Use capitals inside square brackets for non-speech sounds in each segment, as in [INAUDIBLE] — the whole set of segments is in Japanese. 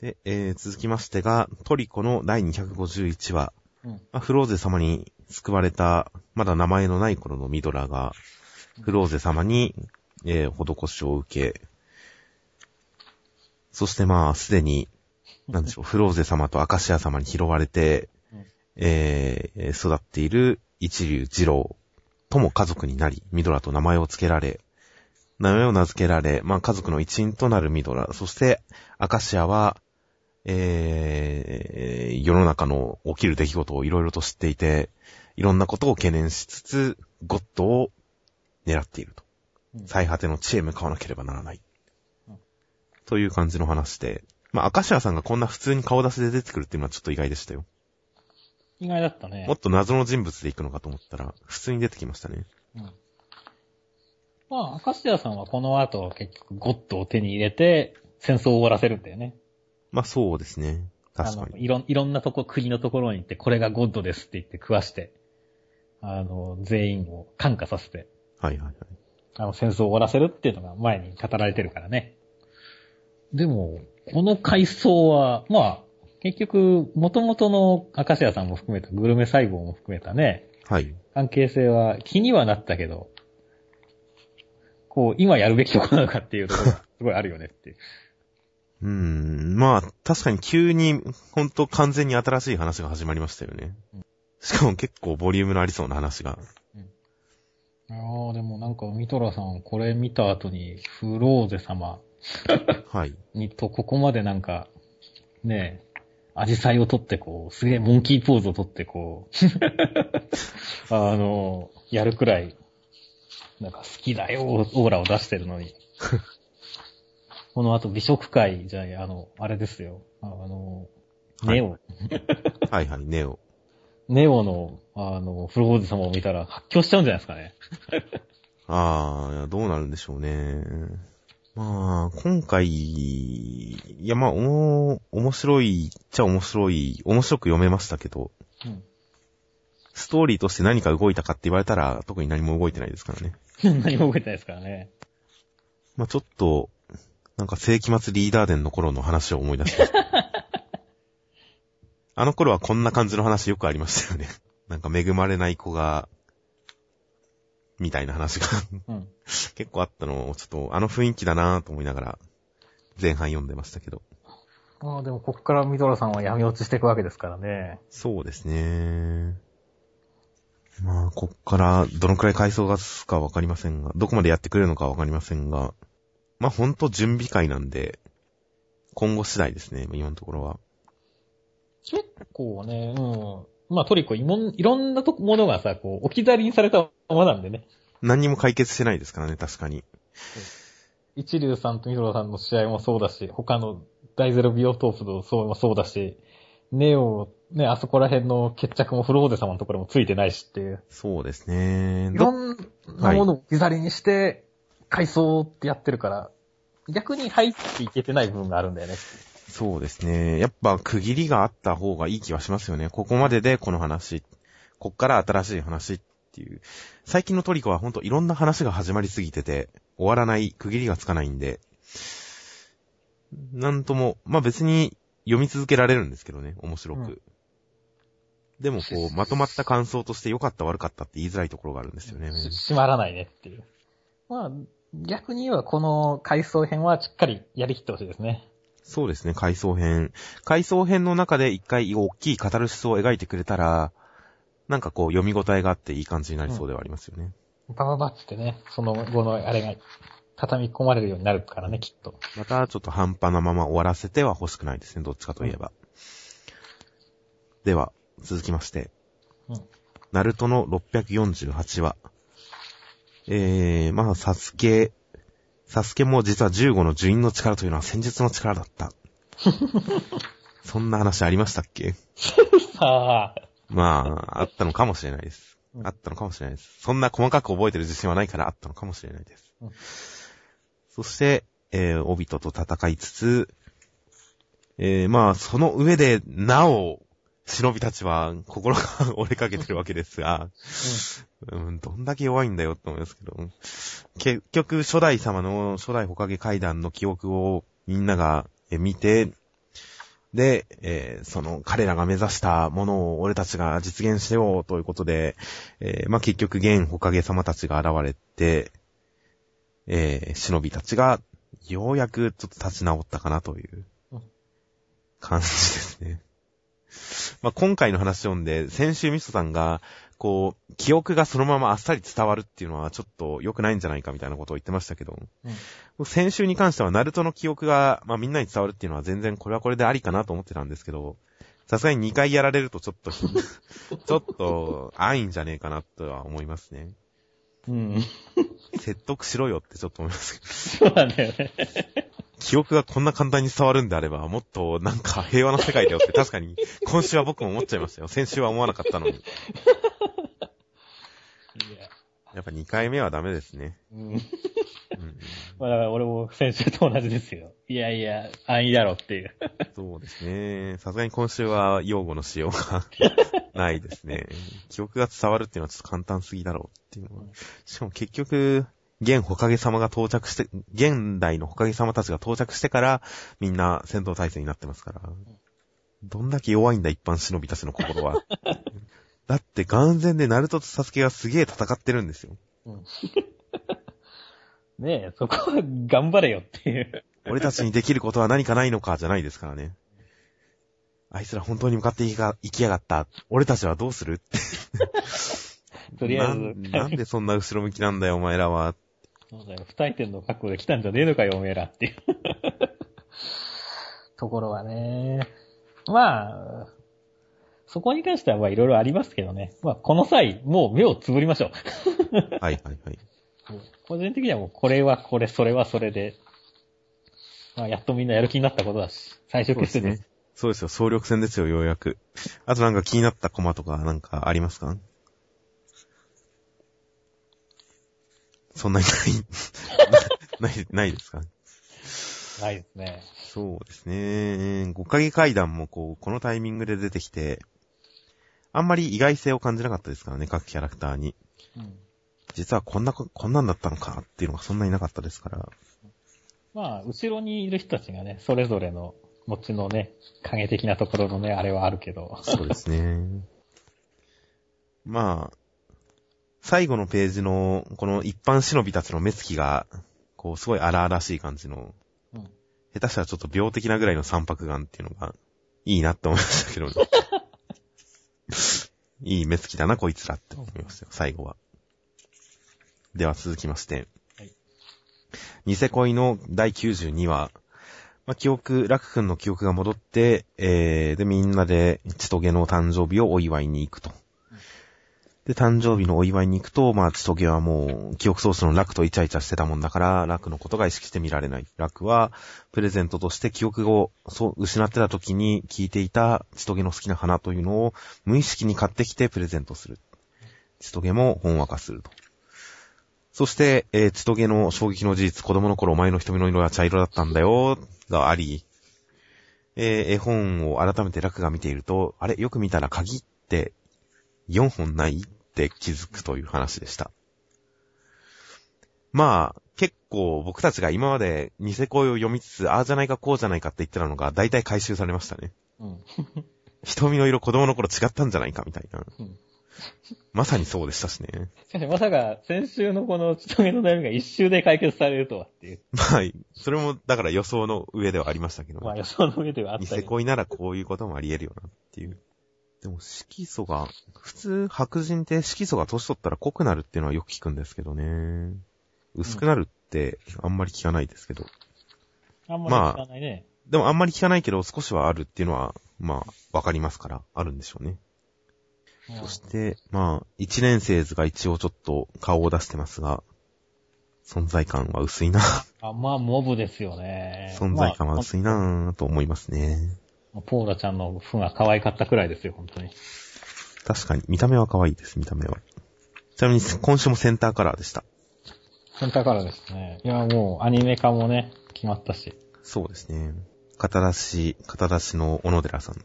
で、えー、続きましてが、トリコの第251話。うん。まあ、フローゼ様に救われた、まだ名前のない頃のミドラが、フローゼ様に、えー、施しを受け、そしてまあ、すでに、なんでしょう、[LAUGHS] フローゼ様とアカシア様に拾われてうん、えー、育っている一流二郎とも家族になり、ミドラと名前を付けられ、名前を名付けられ、まあ家族の一員となるミドラ、そしてアカシアは、えー、世の中の起きる出来事をいろいろと知っていて、いろんなことを懸念しつつ、ゴッドを狙っていると。うん最果ての地へ向かわなければならないうん。という感じの話で、まあ、アカシアさんがこんな普通に顔出しで出てくるっていうのはちょっと意外でしたよ。意外だったねもっ。と謎の人物で行くのかと思ったら、普通に出てきましたね。うん。まあ、アカシアさんはこの後結局ゴッドを手に入れて戦争を終わらせるんだよね。まあ、そうですね。確かあの、に。いろん、いろんなとこ、国のところに行って、これがゴッドですって言って食わして、あの、全員を感化させて、はいはいはい。あの、戦争を終わらせるっていうのが前に語られてるからね。でも、この回想は、まあ、結局、元々のアシアさんも含めた、グルメ細胞も含めたね、はい。関係性は気にはなったけど、こう、今やるべきとこなのかっていうところがすごいあるよねっていう。うーん。まあ、確かに急に、ほんと完全に新しい話が始まりましたよねうん。しかも結構ボリュームのありそうな話が。ああ、でもなんか、ミトラさん、これ見た後に、フローゼ様はい。にと、ここまでなんか、ねえ、アジサイを取ってこう、すげえモンキーポーズを取ってこう、[LAUGHS] あの、やるくらい、なんか好きだよ、オーラを出してるのに。この後、美食会じゃない、あの、あれですよ。あの、はいネオ、はいはい、ネオ。ネオの、あの、フローズ様を見たら発狂しちゃうんじゃないですかね。ああ、どうなるんでしょうね。まあ、今回、いやまあ、おも、面白いっちゃ面白い、面白く読めましたけど、うん。ストーリーとして何か動いたかって言われたら、特に何も動いてないですからね。[LAUGHS] 何も覚えてないですからね。まあちょっと、なんか世紀末リーダー伝の頃の話を思い出しました。[LAUGHS] あの頃はこんな感じの話よくありましたよね。[LAUGHS] なんか恵まれない子が、みたいな話がうん。[LAUGHS] 結構あったのを、ちょっとあの雰囲気だなぁと思いながら、前半読んでましたけど。まあでも、こっからミドラさんは闇落ちしていくわけですからね。そうですね。まあ、こっからどのくらい回想がすかわかりませんが、どこまでやってくれるのかわかりませんが、まあほんと準備会なんで、今後次第ですね、今のところは。結構ね、うん。まあトリコいもん、いろんなとこものがさ、こう、置き去りにされたままなんでね。何にも解決してないですからね、確かに。一流さんとミドラさんの試合もそうだし、他の大ゼロビオトープのそうもそうだし、ネオ、ね、あそこら辺の決着もフローゼ様のところもついてないしっていう。そうですね。いろんなものを置き去りにして、回想ってやってるから、逆に入っていけてない部分があるんだよね。そうですね。やっぱ区切りがあった方がいい気はしますよね。ここまででこの話。こっから新しい話っていう。最近のトリコはほんといろんな話が始まりすぎてて、終わらない、区切りがつかないんで、なんとも、まあ別に読み続けられるんですけどね、面白く。うんでもこう、まとまった感想として良かった悪かったって言いづらいところがあるんですよね。し閉まらないねっていう。まあ、逆に言えばこの回想編はしっかりやりきってほしいですね。そうですね、回想編。回想編の中で一回大きいカタルシスを描いてくれたら、なんかこう読み応えがあっていい感じになりそうではありますよね。バババッつってね、その後のあれが畳み込まれるようになるからね、きっと。またちょっと半端なまま終わらせては欲しくないですね、どっちかといえば。では、続きまして。うんナルトの648話。えー、まあ、サスケ、サスケも実は15の呪印の力というのは戦術の力だった。[LAUGHS] そんな話ありましたっけ？さあ、まあ、あったのかもしれないですう。んあったのかもしれないです。そんな細かく覚えてる自信はないからあったのかもしれないですうん。そして、えー、オビトと戦いつつ、えー、まあ、その上で、なお、忍びたちは心が折れかけてるわけですが、うん、どんだけ弱いんだよって思いますけど、結局、初代様の初代火影階段の記憶をみんながえ見て、で、えーその彼らが目指したものを俺たちが実現しようということで、えーまあ、結局、現ほかげ様たちが現れて、えー忍びたちが、ようやくちょっと立ち直ったかなといううん。感じですね。まあ、今回の話読んで、先週ミストさんが、こう、記憶がそのままあっさり伝わるっていうのはちょっと良くないんじゃないかみたいなことを言ってましたけど、うん先週に関しては、ナルトの記憶が、まあみんなに伝わるっていうのは全然これはこれでありかなと思ってたんですけど、さすがに2回やられるとちょっと、[LAUGHS] ちょっと、安易んじゃねえかなとは思いますね。うん。説得しろよってちょっと思いますけど。そうなんだよね。記憶がこんな簡単に伝わるんであれば、もっとなんか平和な世界だよって確かに、[LAUGHS] 今週は僕も思っちゃいましたよ。先週は思わなかったのに。やっぱ2回目はダメですね。うん。うんまあだから俺も先週と同じですよ。いやいや、安易だろっていう。そうですね。さすがに今週は用語の使用がないですね。[LAUGHS] 記憶が伝わるっていうのはちょっと簡単すぎだろうっていうのは。しかも結局、現ホカゲ様が到着して、現代のホカゲ様たちが到着してから、みんな戦闘態勢になってますから。どんだけ弱いんだ、一般忍びたちの心は。[LAUGHS] だって、眼前でナルトとサスケがすげえ戦ってるんですよ。[LAUGHS] ねえ、そこは頑張れよっていう。俺たちにできることは何かないのか、じゃないですからね。あいつら本当に向かっていきが行きやがった。俺たちはどうするって。[LAUGHS] とりあえずなんなんでそんな後ろ向きなんだよ、お前らは。そうだよ。不退転の覚悟で来たんじゃねえのかよ、おめえらっていう。[LAUGHS] ところはね。まあ、そこに関してはまあいろいろありますけどね。まあこの際、もう目をつぶりましょう。[LAUGHS] はいはいはい。個人的にはもうこれはこれ、それはそれで、まあやっとみんなやる気になったことだし、最終決戦です。そうですよ、総力戦ですよ、ようやく。あとなんか気になったコマとかなんかありますか？そんなにない、[LAUGHS] ない、ないですか？ないですね。そうですね。五影階段もこう、このタイミングで出てきて、あんまり意外性を感じなかったですからね、各キャラクターに。うん。実はこんなこ、こんなんだったのかっていうのがそんなになかったですから。まあ、後ろにいる人たちがね、それぞれの持ちのね、影的なところのね、あれはあるけど。そうですね。まあ、最後のページの、この一般忍びたちの目つきが、こう、すごい荒々しい感じの、うん。下手したらちょっと病的なぐらいの三白眼っていうのが、いいなって思いましたけどね。[LAUGHS] いい目つきだな、こいつらって思いましたよ、最後は。では続きまして。はいニセ恋の第92話。まあ、記憶、ラク君の記憶が戻って、えー、で、みんなで、千棘の誕生日をお祝いに行くと。で、誕生日のお祝いに行くと、まあ、千棘はもう、記憶ソースのラクとイチャイチャしてたもんだから、ラクのことが意識して見られない。ラクは、プレゼントとして記憶を、失ってた時に聞いていた千棘の好きな花というのを、無意識に買ってきてプレゼントする。千棘もほんわかすると。そして、えー、千棘の衝撃の事実、子供の頃お前の瞳の色は茶色だったんだよ、があり、えー絵本を改めて楽が見ていると、あれ、よく見たら鍵って4本ない？って気づくという話でした。まあ、結構僕たちが今までニセ恋を読みつつ、ああじゃないかこうじゃないかって言ってたのが大体回収されましたね。うん。瞳の色子供の頃違ったんじゃないかみたいな。うんまさにそうでしたしね。しかしまさか、先週のこのちとげの悩みが一周で解決されるとはっていう。まあ、それもだから予想の上ではありましたけど。まあ予想の上ではあっニたけど。セ恋ならこういうこともあり得るよなっていう。でも色素が、普通白人って色素が年取ったら濃くなるっていうのはよく聞くんですけどね。薄くなるってあんまり聞かないですけど。あんまり聞かないね。でもあんまり聞かないけど少しはあるっていうのは、まあ、わかりますから、あるんでしょうね。そして、まあ、一年生図が一応ちょっと顔を出してますが、存在感は薄いな。あ、まあ、モブですよね。存在感は薄いまなぁと思いますね。あポーラちゃんの負が可愛かったくらいですよ、本当に。確かに、見た目は可愛いです、見た目は。ちなみに、今週もセンターカラーでした。センターカラーですね。いや、もう、アニメ化もね、決まったし。そうですね。肩出し、肩出しの小野寺さん。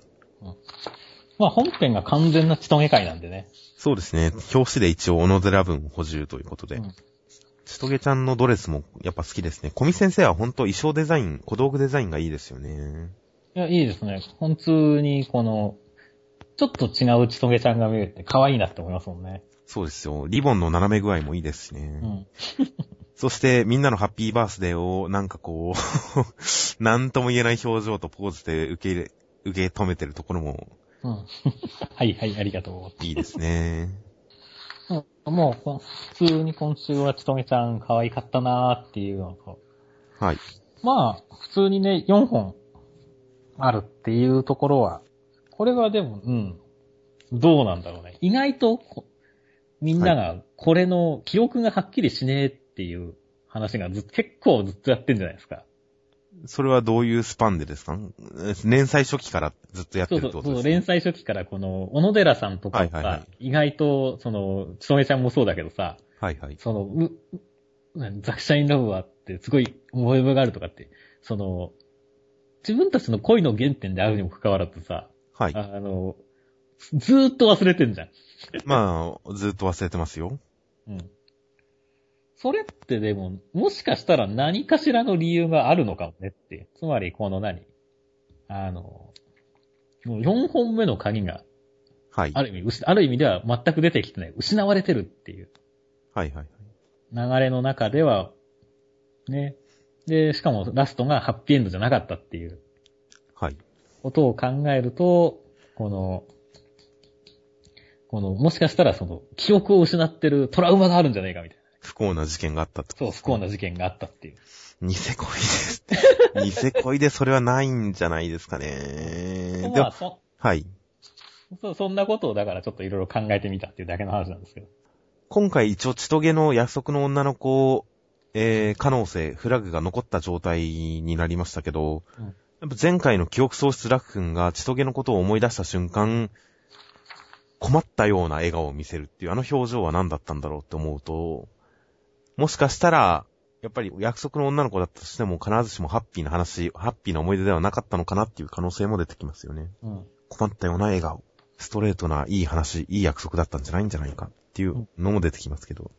まあ、本編が完全なちとげ会なんでね。そうですね。表紙で一応小野寺分補充ということで。うんちとげちゃんのドレスもやっぱ好きですね。小見先生は本当衣装デザイン、小道具デザインがいいですよね。いや、いいですね。本当に、この、ちょっと違うちとげちゃんが見れて可愛いなって思いますもんね。そうですよ。リボンの斜め具合もいいですしね。うん。[LAUGHS] そして、みんなのハッピーバースデーを、なんかこう、[LAUGHS] なんとも言えない表情とポーズで受け入れ、受け止めてるところもうん。[LAUGHS] はいはい、ありがといいですね。う。うんもうこ、普通に今週はちとげちゃん可愛かったなーっていうのと。はい。まあ、普通にね、4本あるっていうところは、これはでも、うん、どうなんだろうね。意外とこ、みんなが、これの記憶がはっきりしねえっていう話がずっ結構ずっとやってんじゃないですか。それはどういうスパンでですか？連載初期からずっとやってそうそう、そう、るってことですか？連載初期からこの、小野寺さんとかがはいはいはい、意外と、その、ちとめちゃんもそうだけどさ、はいはい。その、ザクシャインラブはってすごい思い出があるとかって、その、自分たちの恋の原点であるにもかかわらずさ、はい。あの、ずーっと忘れてんじゃん。[LAUGHS] まあ、ずっと忘れてますよ。うん。それってでも、もしかしたら何かしらの理由があるのかもねって。つまり、この何？あの、もう4本目の鍵が、はい。ある意味、失ある意味では全く出てきてない。失われてるっていうはいはい。流れの中では、ね。で、しかもラストがハッピーエンドじゃなかったっていうはい。ことを考えると、この、この、もしかしたらその、記憶を失ってるトラウマがあるんじゃないかみたいな。不幸な事件があったってことそう、不幸な事件があったっていう。ニセ恋です。[LAUGHS] ニセ恋でそれはないんじゃないですかね。でまあ、も、そ、はい。そそんなことをだからちょっといろいろ考えてみたっていうだけの話なんですけど。今回一応、ちとげの約束の女の子、えー、可能性、フラグが残った状態になりましたけど、うんやっぱ前回の記憶喪失ラク君がちとげのことを思い出した瞬間、困ったような笑顔を見せるっていうあの表情は何だったんだろうって思うと、もしかしたら、やっぱり約束の女の子だったとしても必ずしもハッピーな話、ハッピーな思い出ではなかったのかなっていう可能性も出てきますよね。うん。困ったような笑顔、ストレートないい話、いい約束だったんじゃないんじゃないかっていうのも出てきますけど。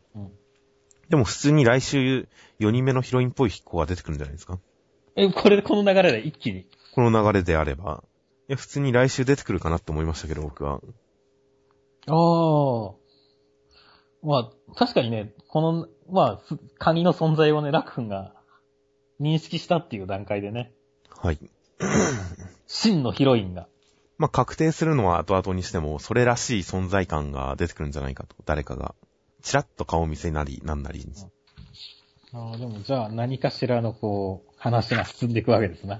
うん。でも普通に来週4人目のヒロインっぽい子が出てくるんじゃないですか？え、これでこの流れで一気に。この流れであれば。いや、普通に来週出てくるかなって思いましたけど、僕は。ああ。まあ、確かにね、この、まあ、す鍵の存在をね、ラク君が認識したっていう段階でね、はい。[CLEARS THROAT] 真のヒロインが。まあ、確定するのは後々にしても、それらしい存在感が出てくるんじゃないかと。誰かが。チラッと顔見せなり、なんなり。ああ、でもじゃあ何かしらのこう、話が進んでいくわけですな。い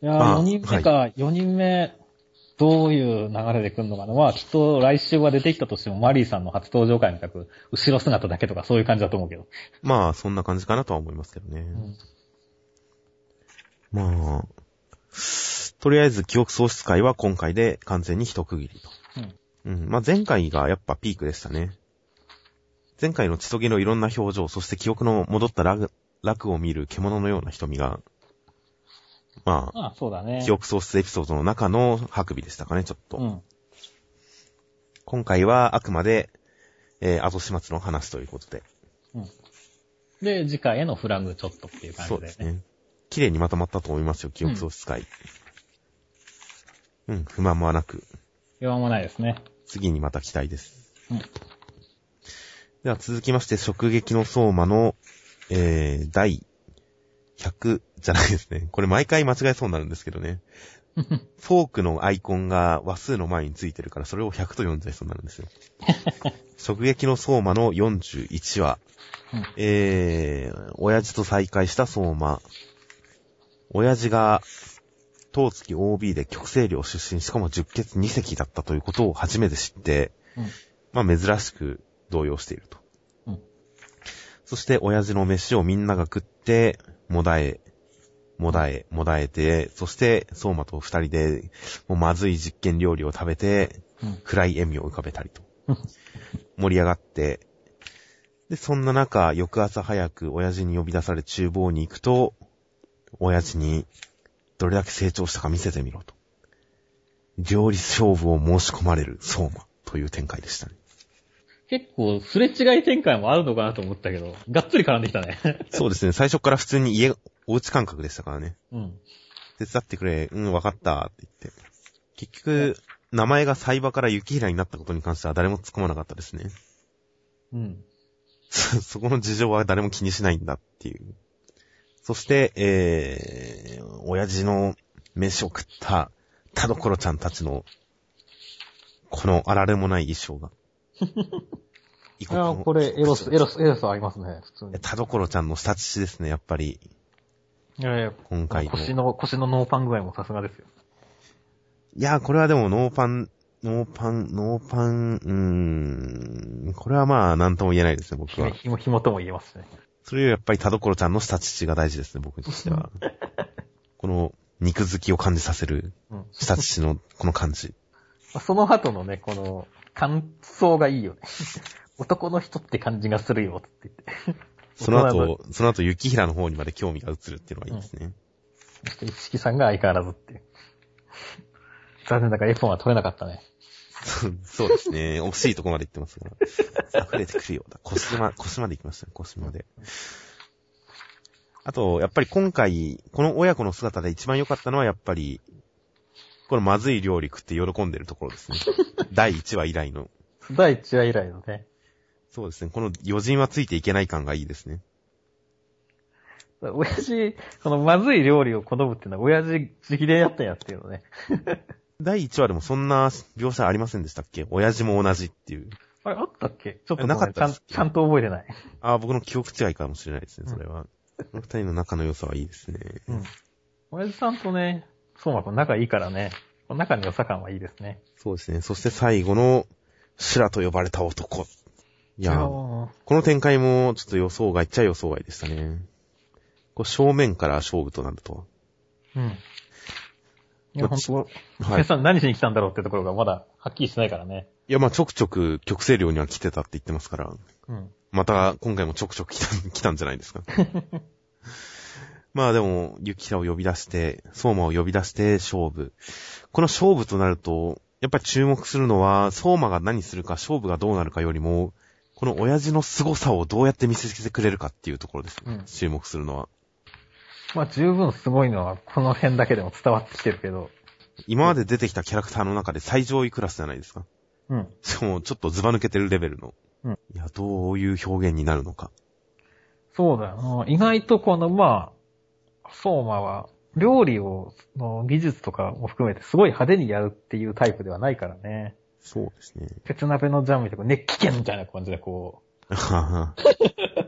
やー、まあ4人目か、4人目、どういう流れで来るのかな。まあ、きっと来週は出てきたとしても、マリーさんの初登場回みたく、後ろ姿だけとかそういう感じだと思うけど。まあ、そんな感じかなとは思いますけどね。うんまあ、とりあえず記憶喪失会は今回で完全に一区切りと。うん。まあ前回がやっぱピークでしたね。前回の血とげのいろんな表情、そして記憶の戻った楽を見る獣のような瞳が、まあ、まあ、そうだね。記憶喪失エピソードの中のハクビでしたかね、ちょっと。うん。今回はあくまで、えー、後始末の話ということで。で、次回へのフラグちょっとっていう感じでね。そうですね。綺麗にまとまったと思いますよ、記憶喪失会。うん、不満もなく、弱もないですね。次にまた期待です。うんでは続きまして、直撃の相馬の、えー、第100じゃないですね。これ毎回間違えそうになるんですけどね。[LAUGHS] フォークのアイコンが話数の前についてるから、それを100と読んじゃいそうになるんですよ。[LAUGHS] 直撃の相馬の41話。うんえー、親父と再会した相馬。親父が、当月 OB で極西寮出身、しかも十血二席だったということを初めて知って、うんまあ珍しく動揺していると。うんそして親父の飯をみんなが食って、もだえ、もだえ、もだえて、そして相馬と二人で、もうまずい実験料理を食べて、うん暗い笑みを浮かべたりとうん。盛り上がって、で、そんな中、翌朝早く親父に呼び出され厨房に行くと、親父に、どれだけ成長したか見せてみろと。料理勝負を申し込まれる相馬という展開でしたね。結構、すれ違い展開もあるのかなと思ったけど、がっつり絡んできたね。[LAUGHS] そうですね、最初から普通に家、お家感覚でしたからね。うん。手伝ってくれ、うん、わかったって言って。結局、名前がサイバから雪平になったことに関しては誰も突っ込まなかったですね。うん。[LAUGHS] そこの事情は誰も気にしないんだっていう。そして、えー、親父の飯を食った田所ちゃんたちの、このあられもない衣装が。[LAUGHS] 異いや、国のこれ、エロス、エロス、エロスありますね、普通に。田所ちゃんの下乳ですね、やっぱり、いやいや、今回の。腰の、腰のノーパン具合もさすがですよ。いや、これはでもノーパン、ノーパン、ノーパン、うーん、これはまあ、なんとも言えないですね、僕は。ひも、ひもとも言えますね。それよりやっぱり田所ちゃんの下乳が大事ですね、僕にしては。[LAUGHS] この、肉好きを感じさせる、うん。下乳のこの感じ。[LAUGHS] その後のね、この、感想がいいよね。男の人って感じがするよ、って言って。[LAUGHS] その後、その後、雪平の方にまで興味が移るっていうのがいいですね。そして一色さんが相変わらずっていう。残念だからエポンは取れなかったね。[LAUGHS] そうですね。惜しいとこまで行ってますが。溢れてくるようだ。腰ま、腰まで行きましたね、腰まで。あと、やっぱり今回、この親子の姿で一番良かったのは、やっぱり、このまずい料理食って喜んでるところですね。[LAUGHS] 第1話以来の。第1話以来のね。そうですね。この余人はついていけない感がいいですね。親父、このまずい料理を好むっていうのは親父直伝やったんやっていうのね。第1話でもそんな描写ありませんでしたっけ？親父も同じっていう。あれ、あったっけ？ちょっとなかったちゃん、っすちゃんと覚えてない。ああ、僕の記憶違いかもしれないですね、それは。この二人の仲の良さはいいですね。うん。親父さんとね、そうまくん仲いいからね、この仲の良さ感はいいですね。そうですね。そして最後の、シュラと呼ばれた男。いやこの展開もちょっと予想外っちゃ予想外でしたね。こう正面から勝負となるとうん。いや、ほんと、は。はいさん何しに来たんだろうってところがまだはっきりしてないからね。いや、まあちょくちょく極西寮には来てたって言ってますから、うん。また今回もちょくちょく来た、[LAUGHS] 来たんじゃないですか。まあでも、ユキラを呼び出して、相馬を呼び出して勝負。この勝負となると、やっぱり注目するのは、相馬が何するか、勝負がどうなるかよりも、この親父の凄さをどうやって見せつけてくれるかっていうところです。うん注目するのは。まあ十分すごいのはこの辺だけでも伝わってきてるけど。今まで出てきたキャラクターの中で最上位クラスじゃないですか。うん。しかもちょっとズバ抜けてるレベルの。うんいや、どういう表現になるのか。そうだよな。意外とこの、まあ、相馬は、料理を、の技術とかも含めてすごい派手にやるっていうタイプではないからね。そうですね。鉄鍋のジャムみたいな、熱気剣みたいな感じでこ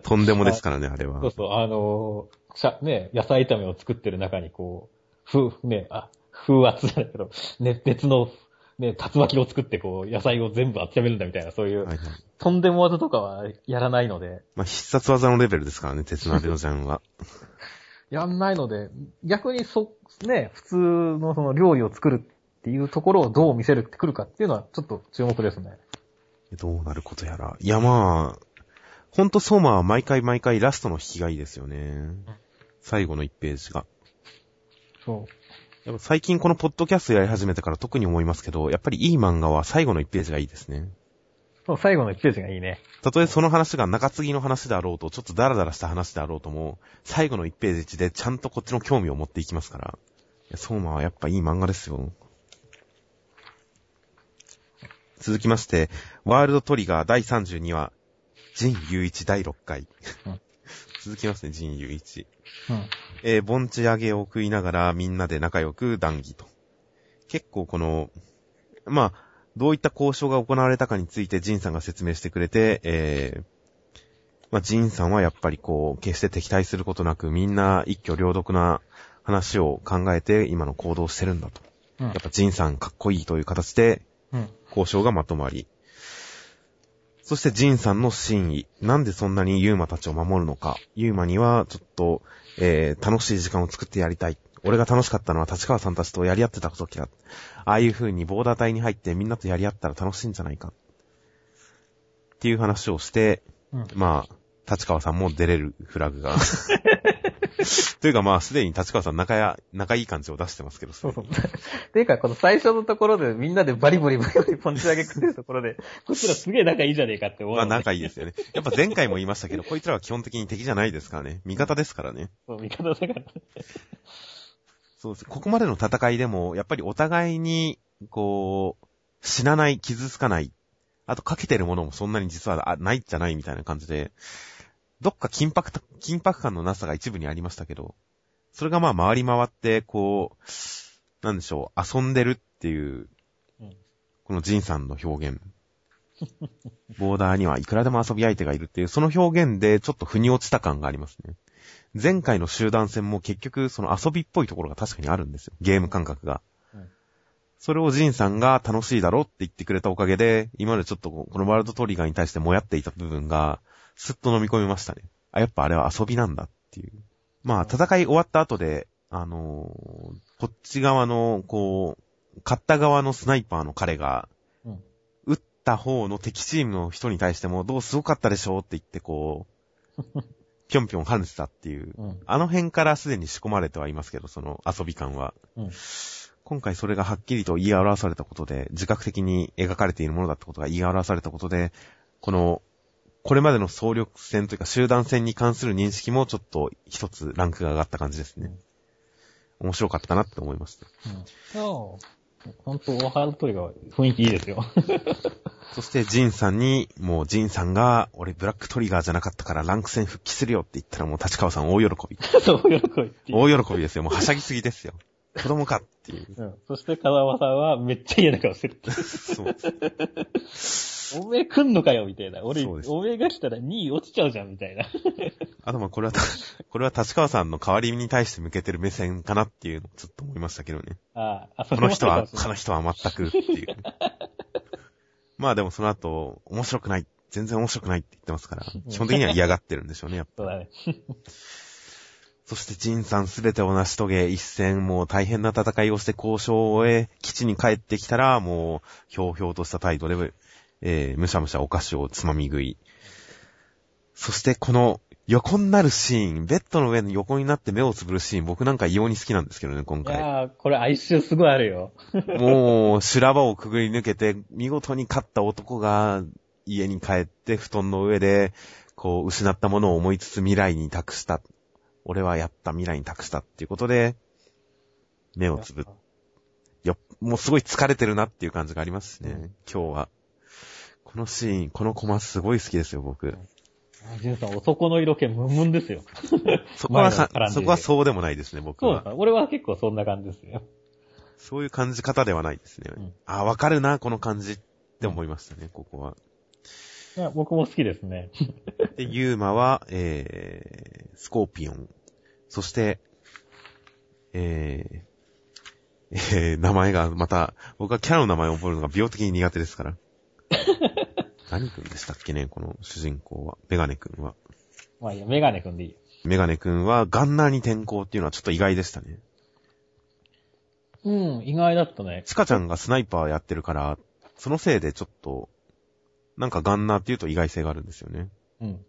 とんでもですからね、[LAUGHS] あれう、はそう。そう、あのーしゃ、ね、野菜炒めを作ってる中にこう、風、ね、あ、風圧じゃないけど、ね、熱の、ね、竜巻を作ってこう、野菜を全部温めるんだみたいな、そういう、はいはい。とんでも技とかはやらないので、まあ、必殺技のレベルですからね、鉄鍋のジャンは。[LAUGHS] やんないので、逆にそ、ね、普通のその料理を作るっていうところをどう見せるってくるかっていうのはちょっと注目ですね。どうなることやら。いや、まあ、ほんと相馬は毎回毎回ラストの引きがいいですよね。最後の1ページが。そやっぱ最近このポッドキャストやり始めてから特に思いますけど、やっぱりいい漫画は最後の1ページがいいですね。う。そう最後の1ページがいいね。たとえその話が中継ぎの話であろうと、ちょっとダラダラした話であろうとも、最後の1ページでちゃんとこっちの興味を持っていきますから。いや、相馬はやっぱいい漫画ですよ。続きまして、ワールドトリガー第32話、ジン雄一第6回。うん [LAUGHS] 続きますね、ジン雄一。うん。えー盆地揚げを食いながらみんなで仲良く談義と。結構この、まあ、どういった交渉が行われたかについてジンさんが説明してくれて、えー、まあ、ジンさんはやっぱりこう、決して敵対することなくみんな一挙両得な話を考えて今の行動をしてるんだと。うんやっぱジンさんかっこいいという形でうん。交渉がまとまり、そしてジンさんの真意。なんでそんなにユーマたちを守るのか。ユーマにはちょっと、えー、楽しい時間を作ってやりたい。俺が楽しかったのは立川さんたちとやり合ってた時だ。ああいう風にボーダー隊に入ってみんなとやり合ったら楽しいんじゃないか。っていう話をして、うん。まあ、立川さんも出れるフラグが。[LAUGHS] [LAUGHS] というかまあ、すでに立川さん仲や、仲いい感じを出してますけど、そうそう。[LAUGHS] ていうか、この最初のところでみんなでバリバリバリバリポンチ上げ組んでるところで、[LAUGHS] こっちらすげえ仲いいじゃねえかって思う、まあ仲いいですよね。やっぱ前回も言いましたけど、こいつらは基本的に敵じゃないですからね。味方ですからね。そう、味方だから。そうです。ここまでの戦いでも、やっぱりお互いに、こう、死なない、傷つかない。あと、かけてるものもそんなに実はあないじゃないみたいな感じで、どっか緊迫た、緊迫感のなさが一部にありましたけど、それがまあ回り回って、こう、なんでしょう、遊んでるっていううん、このジンさんの表現。[LAUGHS] ボーダーにはいくらでも遊び相手がいるっていう、その表現でちょっと腑に落ちた感がありますね。前回の集団戦も結局その遊びっぽいところが確かにあるんですよ。ゲーム感覚が。うんそれをジンさんが楽しいだろって言ってくれたおかげで、今までちょっとこのワールドトリガーに対してもやっていた部分が、すっと飲み込みましたね。あ、やっぱあれは遊びなんだっていう。まあ、戦い終わった後で、あのーこっち側の、こう、勝った側のスナイパーの彼が、うん撃った方の敵チームの人に対しても、どうすごかったでしょうって言って、こう、[LAUGHS] ぴょんぴょん跳ねてたっていう。うん。あの辺からすでに仕込まれてはいますけど、その遊び感は。うん今回それがはっきりと言い表されたことで、自覚的に描かれているものだってことが言い表されたことで、この、これまでの総力戦というか集団戦に関する認識もちょっと一つランクが上がった感じですね。面白かったなって思いました。うん。いやほんと、ワールドトリガー雰囲気いいですよ。[LAUGHS] そしてジンさんに、もうジンさんが、俺ブラックトリガーじゃなかったからランク戦復帰するよって言ったらもう立川さん大喜び。そう、喜び。大喜びですよ。もうはしゃぎすぎですよ。子供かっていう。うん。そして、風間さんはめっちゃ嫌な顔してる。そう。おめえ来んのかよ、みたいな。俺、そうですおめえが来たら2位落ちちゃうじゃん、みたいな。あとまあこれはた、[LAUGHS] これは立川さんの代わりに対して向けてる目線かなっていうのをちょっと思いましたけどね。ああ、そこの人は、そこの人は全くっていう。[LAUGHS] まあでもその後、面白くない。全然面白くないって言ってますから、基本的には嫌がってるんでしょうね、やっぱ。[LAUGHS] そうだね。そしてジンさんすべてを成し遂げ、一戦もう大変な戦いをして交渉を終え、基地に帰ってきたら、もう、ひょうひょうとした態度で、えー、むしゃむしゃお菓子をつまみ食い。そしてこの、横になるシーン、ベッドの上に横になって目をつぶるシーン、僕なんか異様に好きなんですけどね、今い回。やー、これ哀愁すごいあるよ。もう、修羅場をくぐり抜けて、見事に勝った男が家に帰って布団の上で、こう、失ったものを思いつつ未来に託した。俺はやった未来に託したっていうことで、目をつぶっ、よ、もうすごい疲れてるなっていう感じがありますしね、今日は。このシーン、このコマすごい好きですよ、僕。ジュンさん、男の色気ムンムンですよ。[LAUGHS] そこはか前の絡んでるそこはそうでもないですね、僕は。そうだ。俺は結構そんな感じですよ。そういう感じ方ではないですね。うんあ、わかるな、この感じって思いましたね、ここは。いや、僕も好きですね。で、ユーマは、えー、スコーピオン。そして、えー、えー、名前がまた、僕はキャラの名前を覚えるのが病的に苦手ですから。[LAUGHS] 何君でしたっけね、この主人公は。メガネ君は。まあいいや、メガネくんでいいよ。メガネ君はガンナーに転校っていうのはちょっと意外でしたね。うん、意外だったね。チカちゃんがスナイパーやってるから、そのせいでちょっと、なんかガンナーっていうと意外性があるんですよね。うん。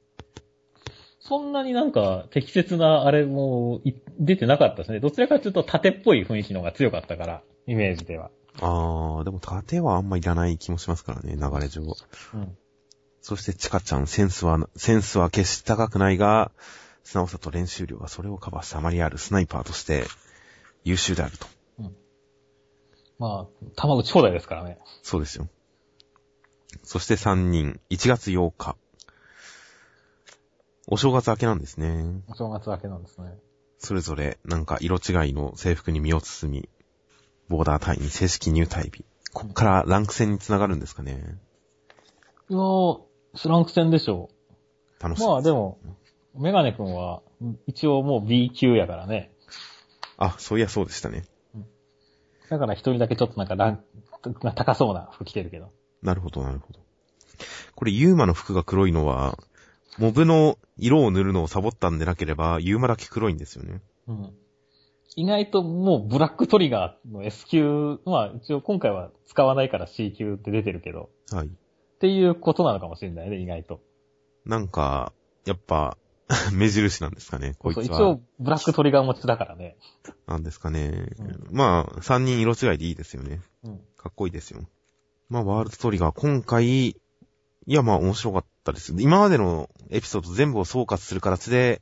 そんなになんか適切なあれもい出てなかったですね。どちらかというと縦っぽい雰囲気の方が強かったから、イメージでは。あー、でも盾はあんまいらない気もしますからね、流れ上。うん。そしてチカちゃん、センスは、センスは決して高くないが、素直さと練習量がそれをカバーしてあまりあるスナイパーとして優秀であると。まあ、弾打ち放題ですからね。そうですよ。そして3人、1月8日。お正月明けなんですね。お正月明けなんですね。それぞれなんか色違いの制服に身を包み、ボーダー隊に正式入隊日。こっからランク戦につながるんですかね。いやー、スランク戦でしょう。楽しみ。まあでも、メガネ君は、一応もう B 級やからね。あ、そういやそうでしたね。だから一人だけちょっとなんかランクが高そうな服着てるけど。なるほど、なるほど。これ、ユーマの服が黒いのは、モブの色を塗るのをサボったんでなければ、ユーマだけ黒いんですよね。うん。意外ともうブラックトリガーの S 級、まあ一応今回は使わないから C 級って出てるけど、はい。っていうことなのかもしれないね、意外と。なんか、やっぱ、[LAUGHS] 目印なんですかね、こいつは。そう一応ブラックトリガー持ちだからね。なんですかね。うまあ、三人色違いでいいですよね。うん。かっこいいですよ。まあ、ワールドトリガー、今回、いや、まあ、面白かったです。今までのエピソード全部を総括する形で、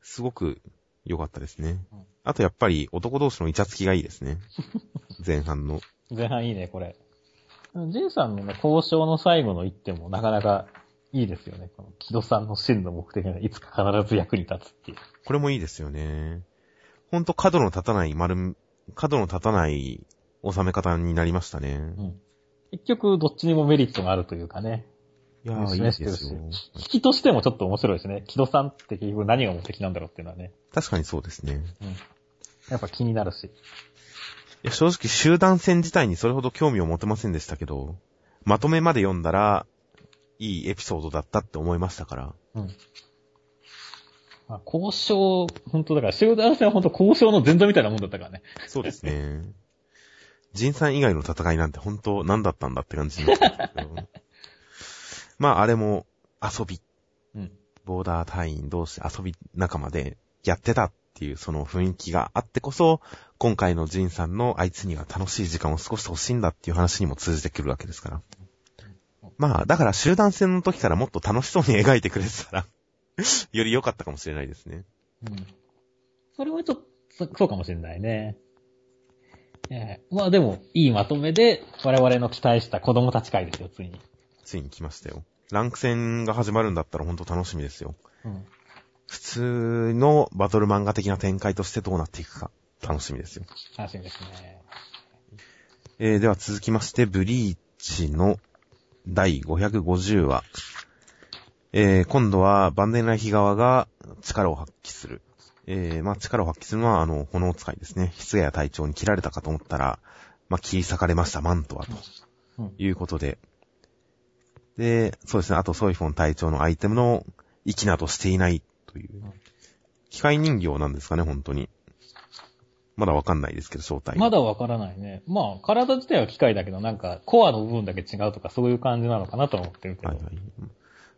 すごく良かったですね。あとやっぱり男同士のイチャつきがいいですね。[LAUGHS] 前半の。前半いいね、これ。ジンさんのね、交渉の最後の一手もなかなかいいですよね。この木戸さんの真の目的がいつか必ず役に立つっていう。これもいいですよね。ほんと角の立たない丸、角の立たない収め方になりましたね。うん。結局、どっちにもメリットがあるというかね。いやー、いいですよ。引きとしてもちょっと面白いですね。木戸さんって結局何が目的なんだろうっていうのはね。確かにそうですね。うん。やっぱ気になるし。いや、正直集団戦自体にそれほど興味を持てませんでしたけど、まとめまで読んだら、いいエピソードだったって思いましたから。うん。まあ、交渉、本当だから、集団戦は本当交渉の前座みたいなもんだったからね。そうですね。人さん以外の戦いなんて本当何だったんだって感じになってましたけど。[LAUGHS] まあ、あれも遊び。うん。ボーダー隊員同士遊び仲間でやってたっていうその雰囲気があってこそ、今回のジンさんのあいつには楽しい時間を過ごしてほしいんだっていう話にも通じてくるわけですから。まあ、だから集団戦の時からもっと楽しそうに描いてくれてたら、[LAUGHS] より良かったかもしれないですね。うん。それはちょっと、そそうかもしれないね。ええまあでも、いいまとめで、我々の期待した子供たち会ですよ、ついに。ついに来ましたよ。ランク戦が始まるんだったら本当楽しみですよ。うん。普通のバトル漫画的な展開としてどうなっていくか、楽しみですよ。楽しみですね。えー、では続きまして、ブリーチの第550話。えー、今度はバンデンライヒ側が力を発揮する。えー、まあ力を発揮するのは、あの、炎使いですね。筆や隊長に切られたかと思ったら、まあ切り裂かれました、マントは、とうん。いうことで。で、そうですね、あとソイフォン隊長のアイテムの息などしていないという。機械人形なんですかね、本当に。まだわかんないですけど、正体。まだわからないね。まあ、体自体は機械だけど、なんか、コアの部分だけ違うとか、そういう感じなのかなと思ってるけど。はいはい。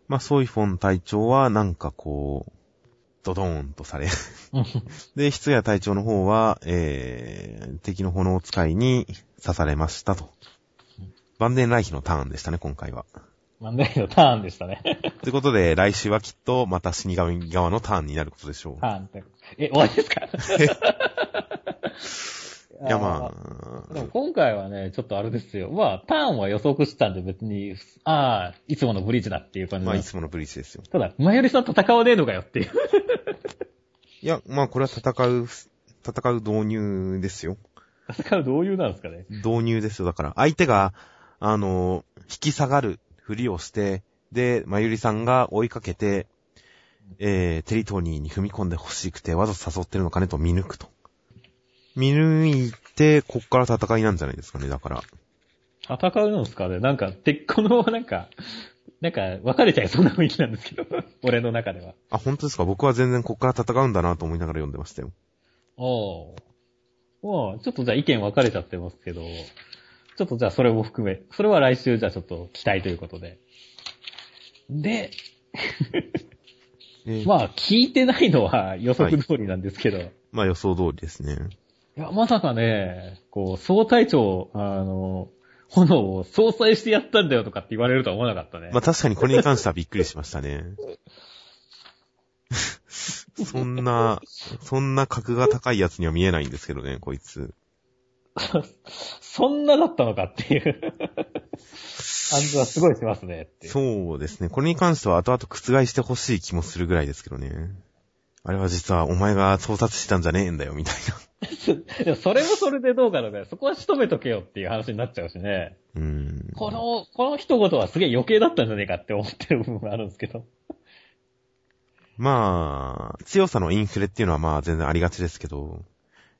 まあ、ソイフォン隊長は、なんかこう、ドドーンとされ。[LAUGHS] で、筆や隊長の方は、えー、敵の炎使いに刺されましたと。バンデンライヒのターンでしたね、今回は。マンデーのターンでしたね。ということで、来週はきっとまた死神側のターンになることでしょう。ターンって。え、終わりですか？[LAUGHS] いや、まあ。でも今回はね、ちょっとあれですよ。まあ、ターンは予測したんで別に、ああ、いつものブリーチだっていう感あ、まあ。いつものブリーチですよ。ただ、前よりさん戦わねえのかよっていう。いや、まあ、これは戦う、戦う導入ですよ。戦うどういうなんですかね？導入ですよ。だから、相手が、あの、引き下がるふりをして、で、まゆりさんが追いかけて、えー、テリトニーに踏み込んで欲しくて、わざと誘ってるのかねと見抜くと。見抜いて、こっから戦いなんじゃないですかね、だから。戦うのですかねなんか、鉄この、[LAUGHS] なんか、なんか、別れちゃいそうな雰囲気なんですけど。[LAUGHS] 俺の中では。あ、本当ですか？僕は全然こっから戦うんだなと思いながら読んでましたよ。おー。おーちょっとじゃあ意見分かれちゃってますけど、ちょっとじゃあそれも含め、それは来週じゃあちょっと期待ということで。で、えー [LAUGHS] まあ聞いてないのは予測通りなんですけど、い、まあ予想通りですね。や、まさかね、こう、総隊長、あの、炎を総裁してやったんだよとかって言われるとは思わなかったね。まあ確かにこれに関してはびっくりしましたね。[LAUGHS] そんな、そんな格が高いやつには見えないんですけどね、こいつ。[LAUGHS] そんなだったのかっていう感じはすごいしますね。そうですね。これに関しては後々覆してほしい気もするぐらいですけどね。あれは実はお前が盗撮したんじゃねえんだよ、みたい [LAUGHS] でもそれもそれでどうかのか、そこは仕留めとけよっていう話になっちゃうしね。な。うーん。この、この一言はすげえ余計だったんじゃねえかって思ってる部分があるんですけど。まあ、強さのインフレっていうのはまあ全然ありがちですけど、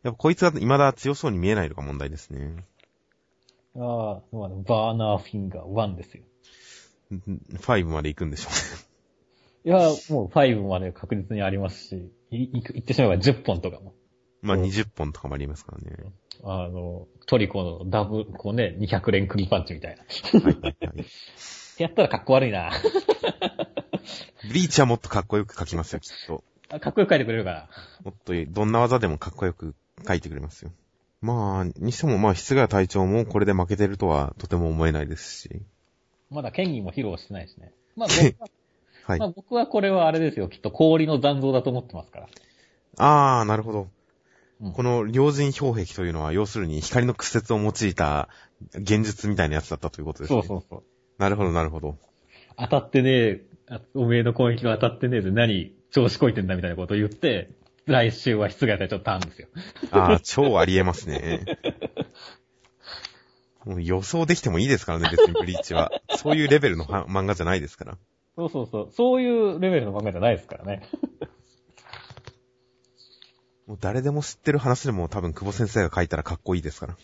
やっぱこいつは未だ強そうに見えないのが問題ですね。ああ、まあ、バーナーフィンガー1ですよ。5まで行くんでしょいや、もう5まで確実にありますし、い、いく言ってしまえば10本とかも。う。まあそう20本とかもありますからね。あの、トリコのダブ、こうね、200連クリパンチみたいな。はいはいはい。やったらかっこ悪いな。ブリーチはもっとかっこよく書きますよ、きっと。あかっこよく書いてくれるから。もっとどんな技でもかっこよく書いてくれますよ。まあ、にしてもまあ、質が隊長もこれで負けてるとはとても思えないですし。まだ剣技も披露してないしね。[LAUGHS] まあ僕は、はいま。あ僕はこれはあれですよ。きっと氷の残像だと思ってますから。あー、なるほど。うんこの両人氷壁というのは、要するに光の屈折を用いた現実みたいなやつだったということですね。そうそうそう。なるほど、なるほど。当たってねえ、あおめえの攻撃が当たってねえで何、調子こいてんだみたいなことを言って、来週は室外隊長ターンですよ。ああ、超ありえますね。[LAUGHS] もう予想できてもいいですからね、別にブリーチは。そういうレベルのは漫画じゃないですから。そうそうそう。そういうレベルの漫画じゃないですからね。[LAUGHS] もう誰でも知ってる話でも多分久保先生が書いたらかっこいいですから。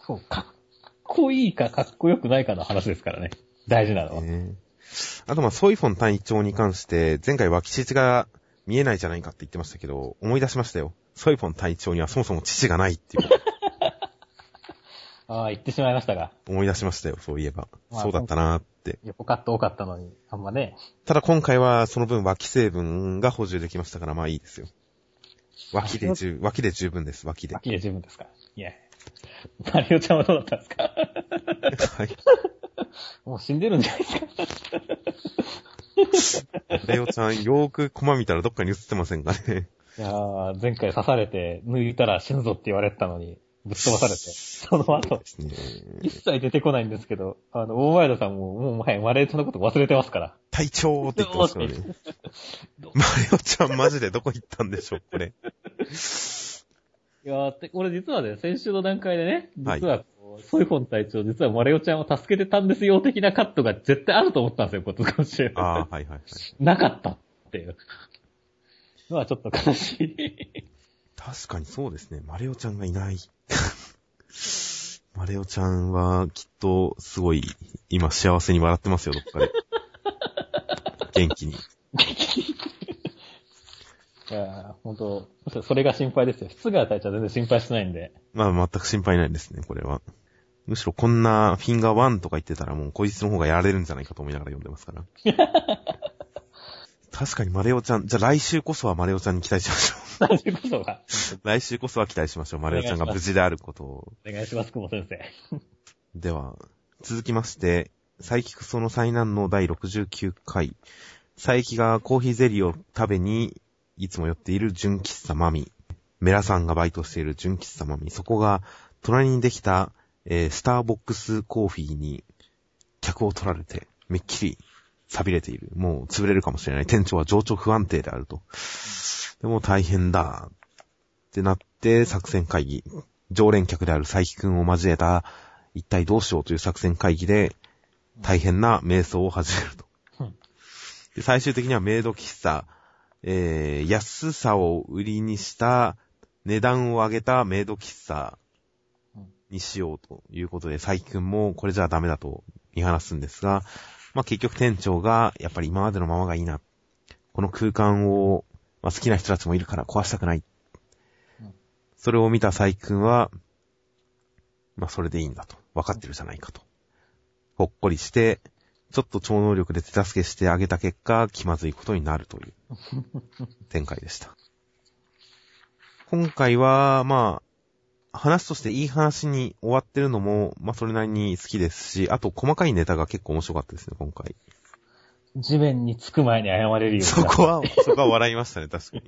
そう、かっこいいかかっこよくないかの話ですからね。大事なのは。ねあとまあ、ソイフォン隊長に関して、前回脇父が見えないじゃないかって言ってましたけど、思い出しましたよ。ソイフォン隊長にはそもそも父がないっていう、[LAUGHS] ああ、言ってしまいましたが。思い出しましたよ、そういえば。まあそうだったなーって。よかった多かったのに、あんまね。ただ今回はその分脇成分が補充できましたから、まあいいですよ。脇で十、脇で十分です、脇で。は秋で十分ですかいや。マリオちゃんはどうだったんですかい。[LAUGHS] もう死んでるんじゃないですかレオちゃん、よーくコマ見たらどっかに映ってませんかね。いやー、前回刺されて、抜いたら死ぬぞって言われてたのに、ぶっ飛ばされて、[LAUGHS] その後、ですね。一切出てこないんですけど、あの、大前田さんも、もう前、マレーちゃんのこと忘れてますから。隊長って言ってますよね。[LAUGHS] [LAUGHS] マリオちゃんマジでどこ行ったんでしょう、これ。いやーって、俺実はね、先週の段階でね、はい実はこう、ソイフォン隊長、実はマレオちゃんを助けてたんですよ、的なカットが絶対あると思ったんですよ、今週。ああ、はいはいはい。[LAUGHS] なかったっていう。のはちょっと悲しい。確かにそうですね。マレオちゃんがいない。[LAUGHS] マレオちゃんはきっとすごい今幸せに笑ってますよ、どっかで。元気に。[LAUGHS] いやー、本当それが心配ですよ。室外隊長は全然心配してないんで。まあ全く心配ないですね、これは。むしろこんなフィンガー1とか言ってたらもうこいつの方がやられるんじゃないかと思いながら読んでますから。[LAUGHS] 確かにマレオちゃん、じゃあ来週こそはマレオちゃんに期待しましょ大丈夫ことが。う。[LAUGHS] 来週こそは期待しましょう。マレオちゃんが無事であることを。お願いします、久保先生。では、続きまして、サイキクソの災難の第69回。佐伯がコーヒーゼリーを食べに、いつも寄っている純喫茶マミ。メラさんがバイトしている純喫茶マミ。そこが、隣にできた、えースターボックスコーヒーに、客を取られて、めっきり、錆びれている。もう潰れるかもしれない。店長は情緒不安定であると。でも大変だ。ってなって、作戦会議。常連客である佐伯くんを交えた、一体どうしようという作戦会議で、大変な瞑想を始めるとうん。で最終的にはメイド喫茶、えー、安さを売りにした、値段を上げたメイド喫茶にしようということで、佐伯くんもこれじゃダメだと見放すんですが、まあ結局店長が、やっぱり今までのままがいいな。この空間を、まあ、好きな人たちもいるから壊したくないうん。それを見た佐伯くんは、まあそれでいいんだと。分かってるじゃないかと。ほっこりして、ちょっと超能力で手助けしてあげた結果、気まずいことになるという展開でした。今回は、まあ、話としていい話に終わってるのも、まあそれなりに好きですし、あと細かいネタが結構面白かったですね、今回。地面につく前に謝れるようそこは、そこは笑いましたね、確かに。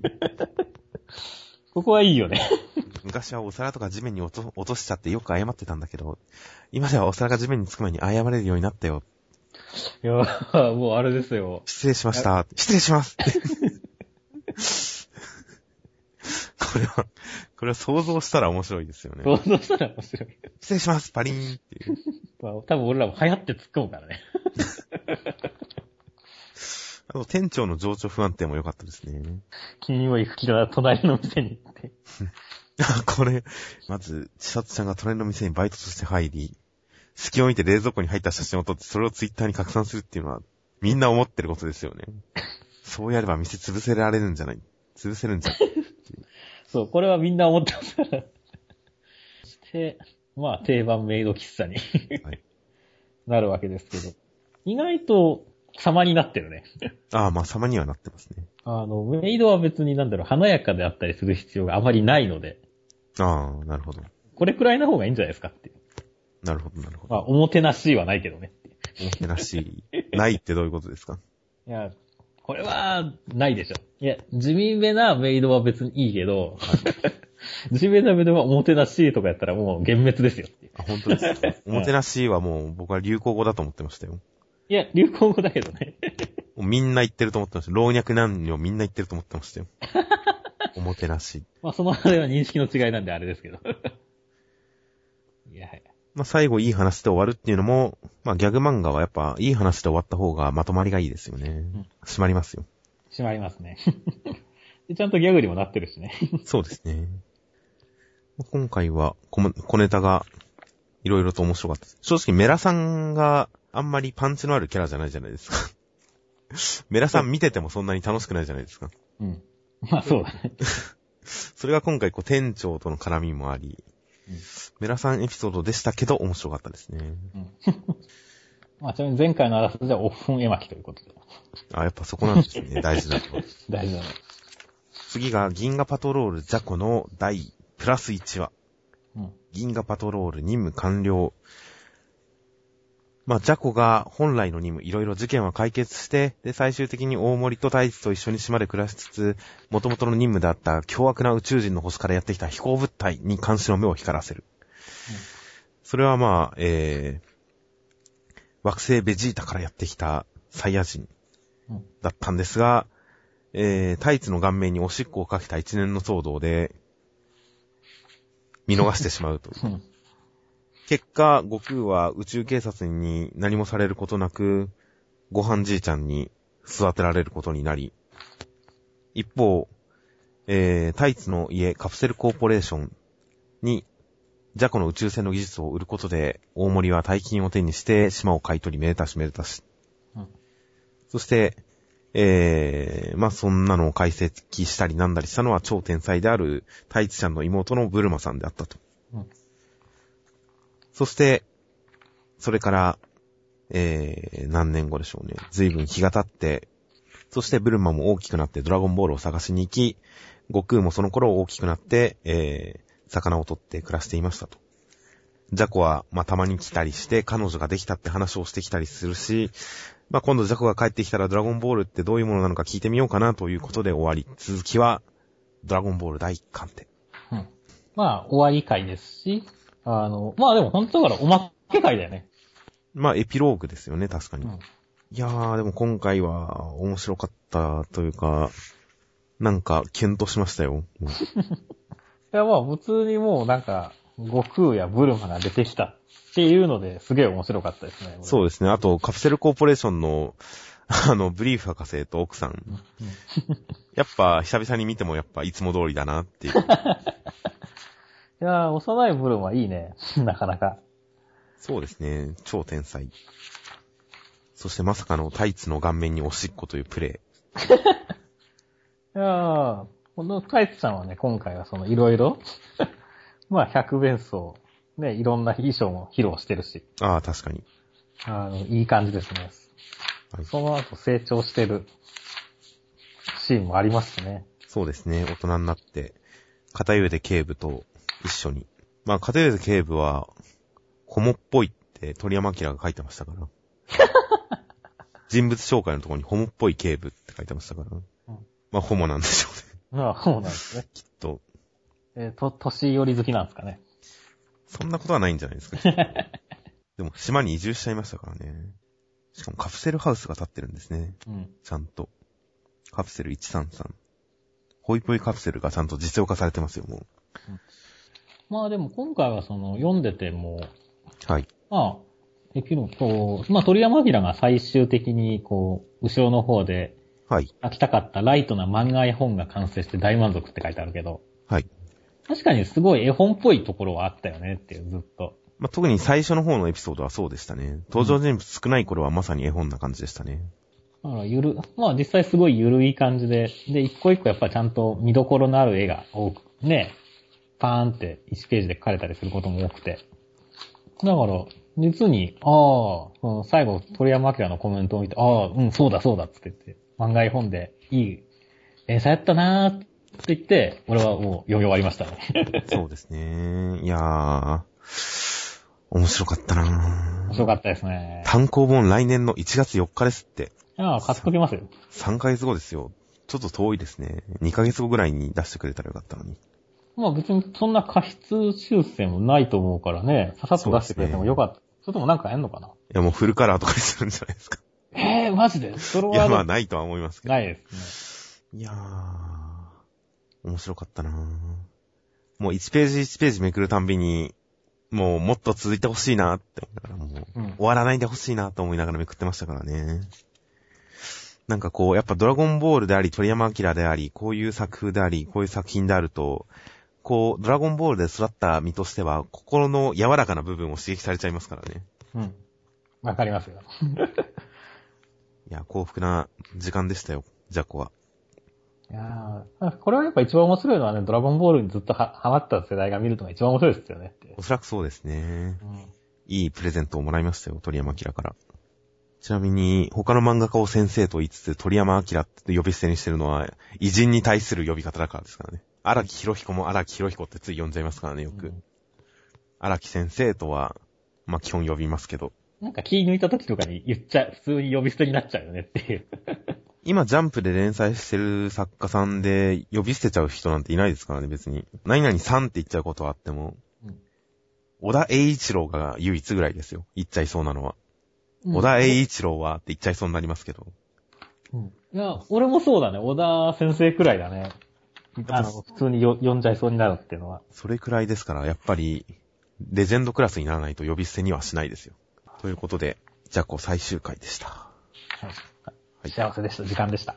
ここはいいよね。昔はお皿とか地面に落と落としちゃってよく謝ってたんだけど、今ではお皿が地面につく前に謝れるようになったよ。いや、もうあれですよ。失礼しました。失礼します。[LAUGHS] これは、これは想像したら面白いですよね。想像したら面白い。失礼します、パリーンっていう。まあ、多分俺らも流行って突っ込むからね。[LAUGHS] あと、店長の情緒不安定も良かったですね。君も行く気だな、隣の店に行って。[LAUGHS] あこれ、まず、千里ちゃんが隣の店にバイトとして入り、隙を見て冷蔵庫に入った写真を撮って、それをツイッターに拡散するっていうのは、みんな思ってることですよね。そうやれば店潰せられるんじゃない潰せるんじゃない [LAUGHS] そう、これはみんな思ってますから。そして、まあ、定番メイド喫茶にはい [LAUGHS] なるわけですけど。意外と様になってるね。ああ、まあ、様にはなってますね。あの、メイドは別になんだろう、華やかであったりする必要があまりないので、ああ、なるほど。これくらいの方がいいんじゃないですかっていう。なるほど、なるほまあ、ど。おもてなしはないけどね。おもてなし、ないってどういうことですか？[LAUGHS] いや、これは、ないでしょ。いや、地味めなメイドは別にいいけど、ジベダメではおもてなしとかやったらもう幻滅ですよ。あ、本当ですか？[LAUGHS] おもてなしはもう僕は流行語だと思ってましたよ。いや、流行語だけどね。[LAUGHS] みんな言ってると思ってました。老若男女みんな言ってると思ってましたよ。おもてなし。まあそのあれは認識の違いなんであれですけど。いや、まあ最後いい話で終わるっていうのも、まあギャグ漫画はやっぱいい話で終わった方がまとまりがいいですよね。ん締まりますよ。閉まりますね。[LAUGHS] でちゃんとギャグにもなってるしね。[LAUGHS] そうですね。今回は小も小ネタがいろいろと面白かったです。正直メラさんがあんまりパンチのあるキャラじゃないじゃないですか。[LAUGHS] メラさん見ててもそんなに楽しくないじゃないですか。うん。まあそうだね。それが今回こう店長との絡みもあり、うんメラさんエピソードでしたけど面白かったですね。うん。[LAUGHS] まあちなみに前回のあらすじはオフン絵巻ということで。あ、やっぱそこなんですね。[LAUGHS] 大事なところ。大事だね。次が銀河パトロールジャコの第プラス1話。うん。銀河パトロール任務完了。まあ、ジャコが本来の任務、いろいろ事件は解決して、で、最終的に大森と大地と一緒に島で暮らしつつ、元々の任務であった凶悪な宇宙人の星からやってきた飛行物体に監視の目を光らせる。それはまあ、えー、惑星ベジータからやってきたサイヤ人うんだったんですが、えー、タイツの顔面におしっこをかけた一年の騒動で、見逃してしまうと。うん。結果、悟空は宇宙警察に何もされることなく、ご飯じいちゃんに育てられることになり、一方、えー、タイツの家カプセルコーポレーションに、ジャコの宇宙船の技術を売ることで、大森は大金を手にして島を買い取りめでたしめでたし。うんそして、えー、まあ、そんなのを解析したりなんだりしたのは超天才であるタイツちゃんの妹のブルマさんであったと。うんそして、それから、えー、何年後でしょうね。随分日が経って、そしてブルマも大きくなってドラゴンボールを探しに行き、悟空もその頃大きくなって、えー、魚を取って暮らしていましたと。ジャコは、まあ、たまに来たりして、彼女ができたって話をしてきたりするし、まあ、今度ジャコが帰ってきたらドラゴンボールってどういうものなのか聞いてみようかなということで終わり。続きは、ドラゴンボール第1巻で。うん。まあ、終わり回ですし、あの、まあでも本当だからおまけ回だよね。まあ、エピローグですよね、確かに。うん。いやー、でも今回は面白かったというか、なんか、キュンとしましたよ。[LAUGHS] いやまあ普通にもうなんか、悟空やブルマが出てきたっていうのですげえ面白かったですね。そうですね。あと、カプセルコーポレーションの、[LAUGHS] あの、ブリーフ博士と奥さんやっぱ、久々に見てもやっぱ、いつも通りだなっていう。[LAUGHS] いやー、幼いブルマいいね。[LAUGHS] なかなか。そうですね。超天才。そしてまさかのタイツの顔面におしっこというプレ [LAUGHS] いやー、このタイツさんはね、今回はそのいろいろ、[LAUGHS] まあ百弁装、ね、いろんな衣装も披露してるし、イ。ああ、確かに。あの、いい感じですね。はいその後成長してるシーンもありますしね。そうですね。大人になって、片上で警部と一緒に。まあ、片上で警部は、ホモっぽいって鳥山明が書いてましたから。[LAUGHS] 人物紹介のところにホモっぽい警部って書いてましたから。まあ、ホモなんでしょうね。まあ、そうなんですね。[LAUGHS] きっと。えーと、年寄り好きなんですかね。そんなことはないんじゃないですか。[LAUGHS] でも、島に移住しちゃいましたからね。しかもカプセルハウスが建ってるんですね。うん。ちゃんと。カプセル133。ホイポイカプセルがちゃんと実用化されてますよ、もまあでも今回はその、読んでても、う。はい。まあ、できる、こう、まあ鳥山明が最終的に、こう、後ろの方で、はい。書きたかったライトな漫画絵本が完成して大満足って書いてあるけど、はい。確かにすごい絵本っぽいところはあったよねっていう、ずっと。まあ、特に最初の方のエピソードはそうでしたね。登場人物少ない頃はまさに絵本な感じでしたね。だからゆる、まあ実際すごいゆるい感じで、で、一個一個やっぱちゃんと見どころのある絵が多く、ね、パーンって1ページで描かれたりすることも多くて。だから、実に、ああ、最後、鳥山明のコメントを見て、ああ、うん、そうだそうだっつって言って、漫画絵本でいい連載やったなーって言って、俺はもう読み終わりましたね。[LAUGHS] そうですね。いやー、面白かったな面白かったですね。単行本来年の1月4日ですって。ああ、買っときますよ。3ヶ月後ですよ。ちょっと遠いですね。2ヶ月後ぐらいに出してくれたらよかったのに。まあ別にそんな過失修正もないと思うからね、ささっと出してくれてもよかった。そ,、れともなんかやんのかな？いや、もうフルカラーとかにするんじゃないですか。えー、マジで？それいや、まあはないとは思いますけど。ないですね。いやー、面白かったなーもう1ページ1ページめくるたんびに、もうもっと続いてほしいなって思いながら、もううん。終わらないでほしいなと思いながらめくってましたからね。なんかこう、やっぱドラゴンボールであり、鳥山明であり、こういう作風であり、こういう作品であると、こう、ドラゴンボールで育った身としては、心の柔らかな部分を刺激されちゃいますからね。うん。わかりますよ。[LAUGHS] いや、幸福な時間でしたよ、ジャコは。いやーこれはやっぱ一番面白いのはね、ドラゴンボールにずっとはハマった世代が見るのが一番面白いですよね。おそらくそうですね。うん。いいプレゼントをもらいましたよ、鳥山明から。ちなみに、他の漫画家を先生と言いつつ、鳥山明って呼び捨てにしてるのは、偉人に対する呼び方だからですからね。荒木博彦も荒木博彦ってつい呼んじゃいますからね、よく。荒木先生とは、まあ、基本呼びますけど。なんか気抜いた時とかに言っちゃう、普通に呼び捨てになっちゃうよねっていう。[LAUGHS] 今、ジャンプで連載してる作家さんで、呼び捨てちゃう人なんていないですからね、別に。何々さんって言っちゃうことはあっても、うん小田栄一郎が唯一ぐらいですよ。言っちゃいそうなのは。小田栄一郎はって言っちゃいそうになりますけど。うん。いや、俺もそうだね。小田先生くらいだね。あの、普通によ呼んじゃいそうになるっていうのは。それくらいですから、やっぱり、レジェンドクラスにならないと呼び捨てにはしないですよ。ということで、ジャコ最終回でした。はい幸せでした。時間でした。